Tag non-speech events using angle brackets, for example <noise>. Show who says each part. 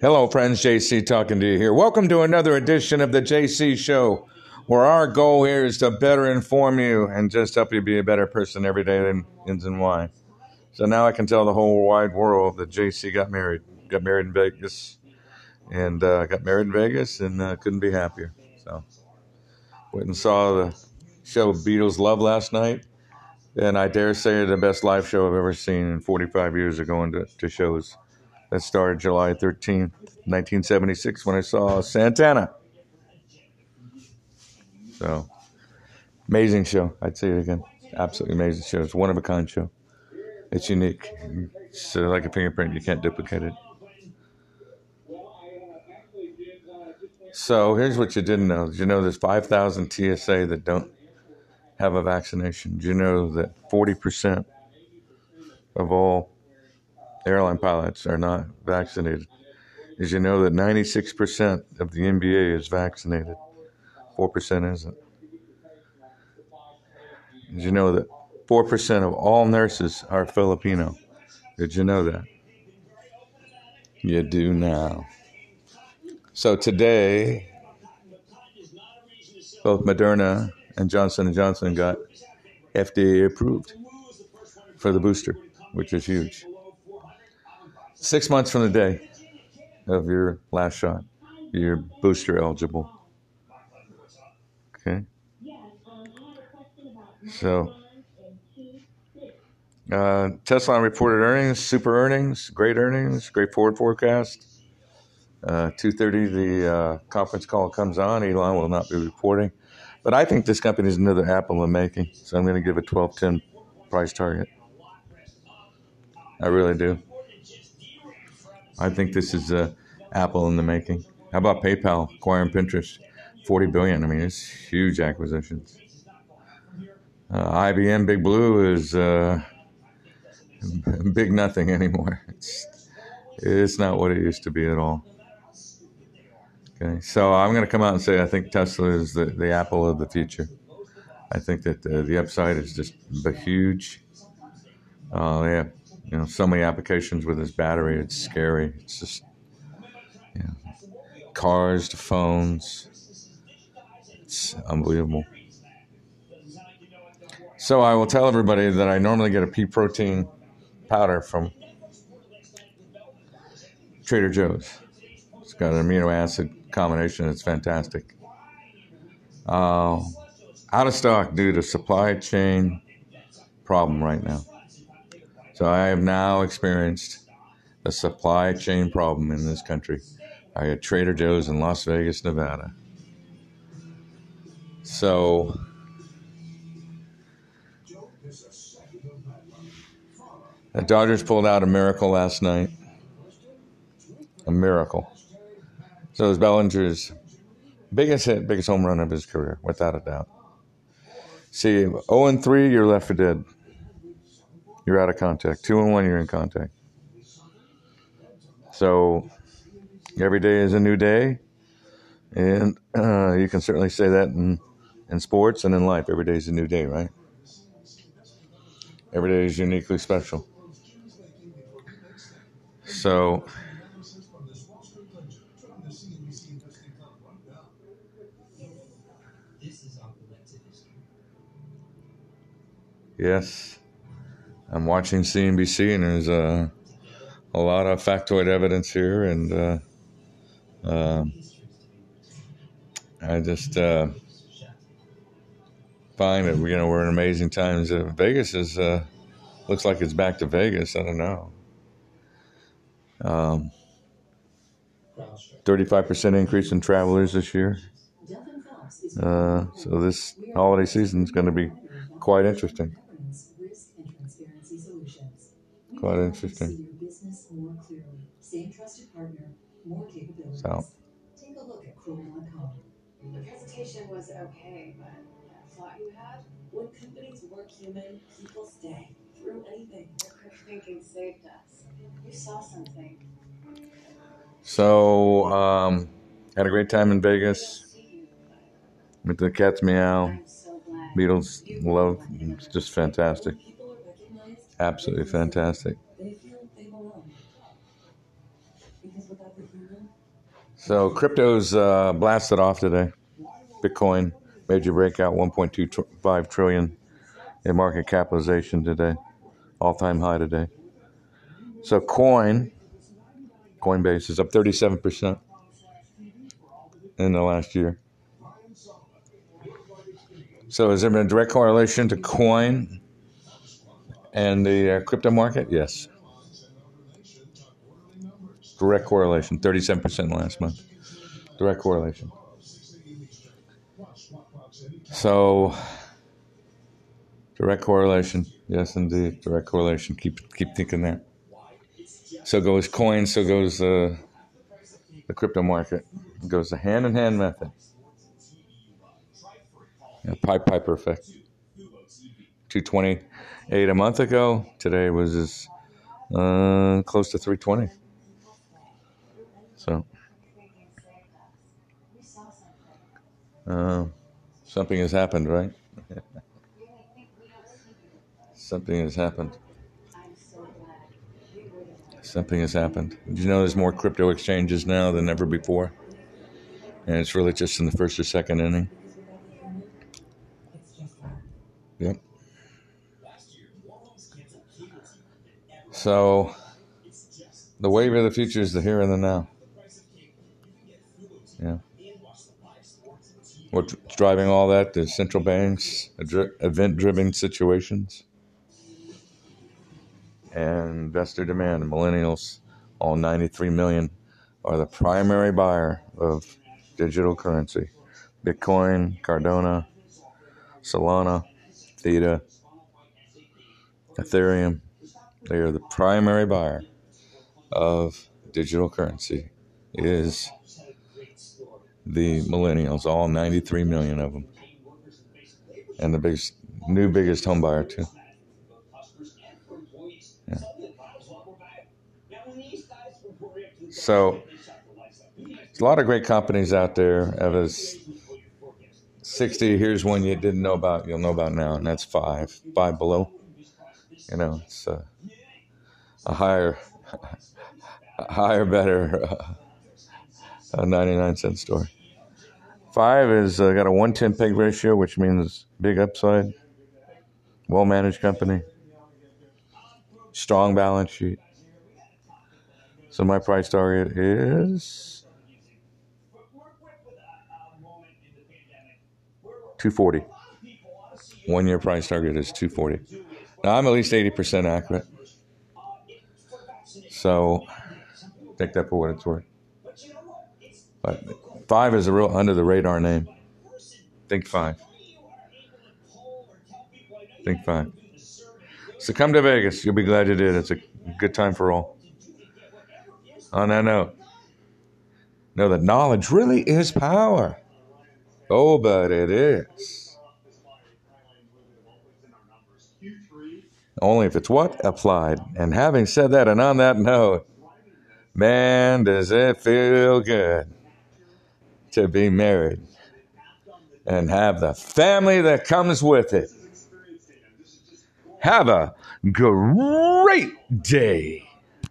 Speaker 1: Hello, friends. JC talking to you here. Welcome to another edition of the JC Show, where our goal here is to better inform you and just help you be a better person every day than ends and why. So now I can tell the whole wide world that JC got married. Got married in Vegas, and uh, got married in Vegas, and uh, couldn't be happier. So went and saw the show Beatles Love last night, and I dare say the best live show I've ever seen in 45 years of going to, to shows. That started July 13th, 1976, when I saw Santana. So, amazing show. I'd say it again. Absolutely amazing show. It's one of a kind show. It's unique. It's like a fingerprint. You can't duplicate it. So here's what you didn't know. Did you know there's 5,000 TSA that don't have a vaccination? Did you know that 40% of all airline pilots are not vaccinated? Did you know that 96% of the NBA is vaccinated? 4% isn't. Did you know that 4% of all nurses are Filipino? Did you know that? You do now. So today, both Moderna and Johnson & Johnson got FDA approved for the booster, which is huge. Six months from the day of your last shot, you're booster eligible. Okay. So, uh, Tesla reported earnings, super earnings, great earnings, great forward forecast. Uh, 2.30, the uh, conference call comes on. Elon will not be reporting. But I think this company is another Apple in making. So I'm going to give a 12.10 price target. I really do. I think this is uh, Apple in the making. How about PayPal acquiring Pinterest? 40 billion. I mean, it's huge acquisitions. Uh, IBM Big Blue is uh, <laughs> big nothing anymore. <laughs> It's, it's not what it used to be at all. Okay, so I'm going to come out and say I think Tesla is the, the Apple of the future. I think that the, the upside is just huge. Uh, they have you know so many applications with this battery. It's scary. It's just you know, cars to phones. It's unbelievable. So I will tell everybody that I normally get a pea protein powder from Trader Joe's. It's got an amino acid combination. It's fantastic. Uh, out of stock due to supply chain problem right now. So I have now experienced a supply chain problem in this country. I got Trader Joe's in Las Vegas, Nevada. So the Dodgers pulled out a miracle last night. A miracle. So it was Bellinger's biggest hit, biggest home run of his career, without a doubt. See, 0 and 3, you're left for dead. You're out of contact. 2 and 1, you're in contact. So every day is a new day. And uh, you can certainly say that in, in sports and in life. Every day is a new day, right? Every day is uniquely special. So Yes, I'm watching CNBC, and there's a, a lot of factoid evidence here, and uh, uh, I just uh, find that you know we're in amazing times. Uh, Vegas is uh, looks like it's back to Vegas. I don't know. Um, 35% increase in travelers this year. Uh, so this holiday season is going to be quite interesting. Quite interesting. So.
Speaker 2: Take a look at Chrome.com.
Speaker 3: The presentation was okay, but that thought you had,
Speaker 2: When companies work human, people stay through anything.
Speaker 3: your quick thinking saved us. You saw something.
Speaker 1: So, um, had a great time in Vegas. With the Cats Meow,
Speaker 3: so.
Speaker 1: Beatles Love. It's just fantastic. Absolutely fantastic. So crypto's uh, blasted off today. Bitcoin major breakout, 1.25 trillion in market capitalization today, all time high today. So coin, Coinbase is up 37% in the last year. So has there been a direct correlation to coin and the uh, crypto market? Yes. Direct correlation, 37% last month. Direct correlation. So, direct correlation. Yes, indeed. Direct correlation. Keep keep thinking that. So goes coin, so goes uh, the crypto market. It goes the hand in hand method. Yeah, Pied Piper effect. 228 a month ago. Today was uh, close to 320. So, uh, something has happened, right? <laughs> something has happened. Something has happened. Did you know there's more crypto exchanges now than ever before? And it's really just in the first or second inning. Yep. So, the wave of the future is the here and the now. Yeah. What's driving all that? The central banks, event driven situations, and investor demand. Millennials, all 93 million, are the primary buyer of digital currency Bitcoin, Cardano, Solana, Theta, Ethereum. They are the primary buyer of digital currency. Is the millennials, all 93 million of them, and the biggest, new biggest home buyer too. Yeah. So, there's a lot of great companies out there. Eva's 60. Here's one you didn't know about. You'll know about now, and that's five, five below. You know, it's a, a higher, <laughs> a higher, better. Uh, a 99 cent store. Five is uh, got a 110 peg ratio, which means big upside, well managed company, strong balance sheet. So my price target is 240. One year price target is 240. Now I'm at least 80% accurate. So take that for what it's worth. But five is a real under the radar name. Think five. Think five. So come to Vegas. You'll be glad you did. It's a good time for all. On that note, know that knowledge really is power. Oh, but it is. Only if it's what? Applied. And having said that, and on that note, man, does it feel good to be married and have the family that comes with it. Have a great day.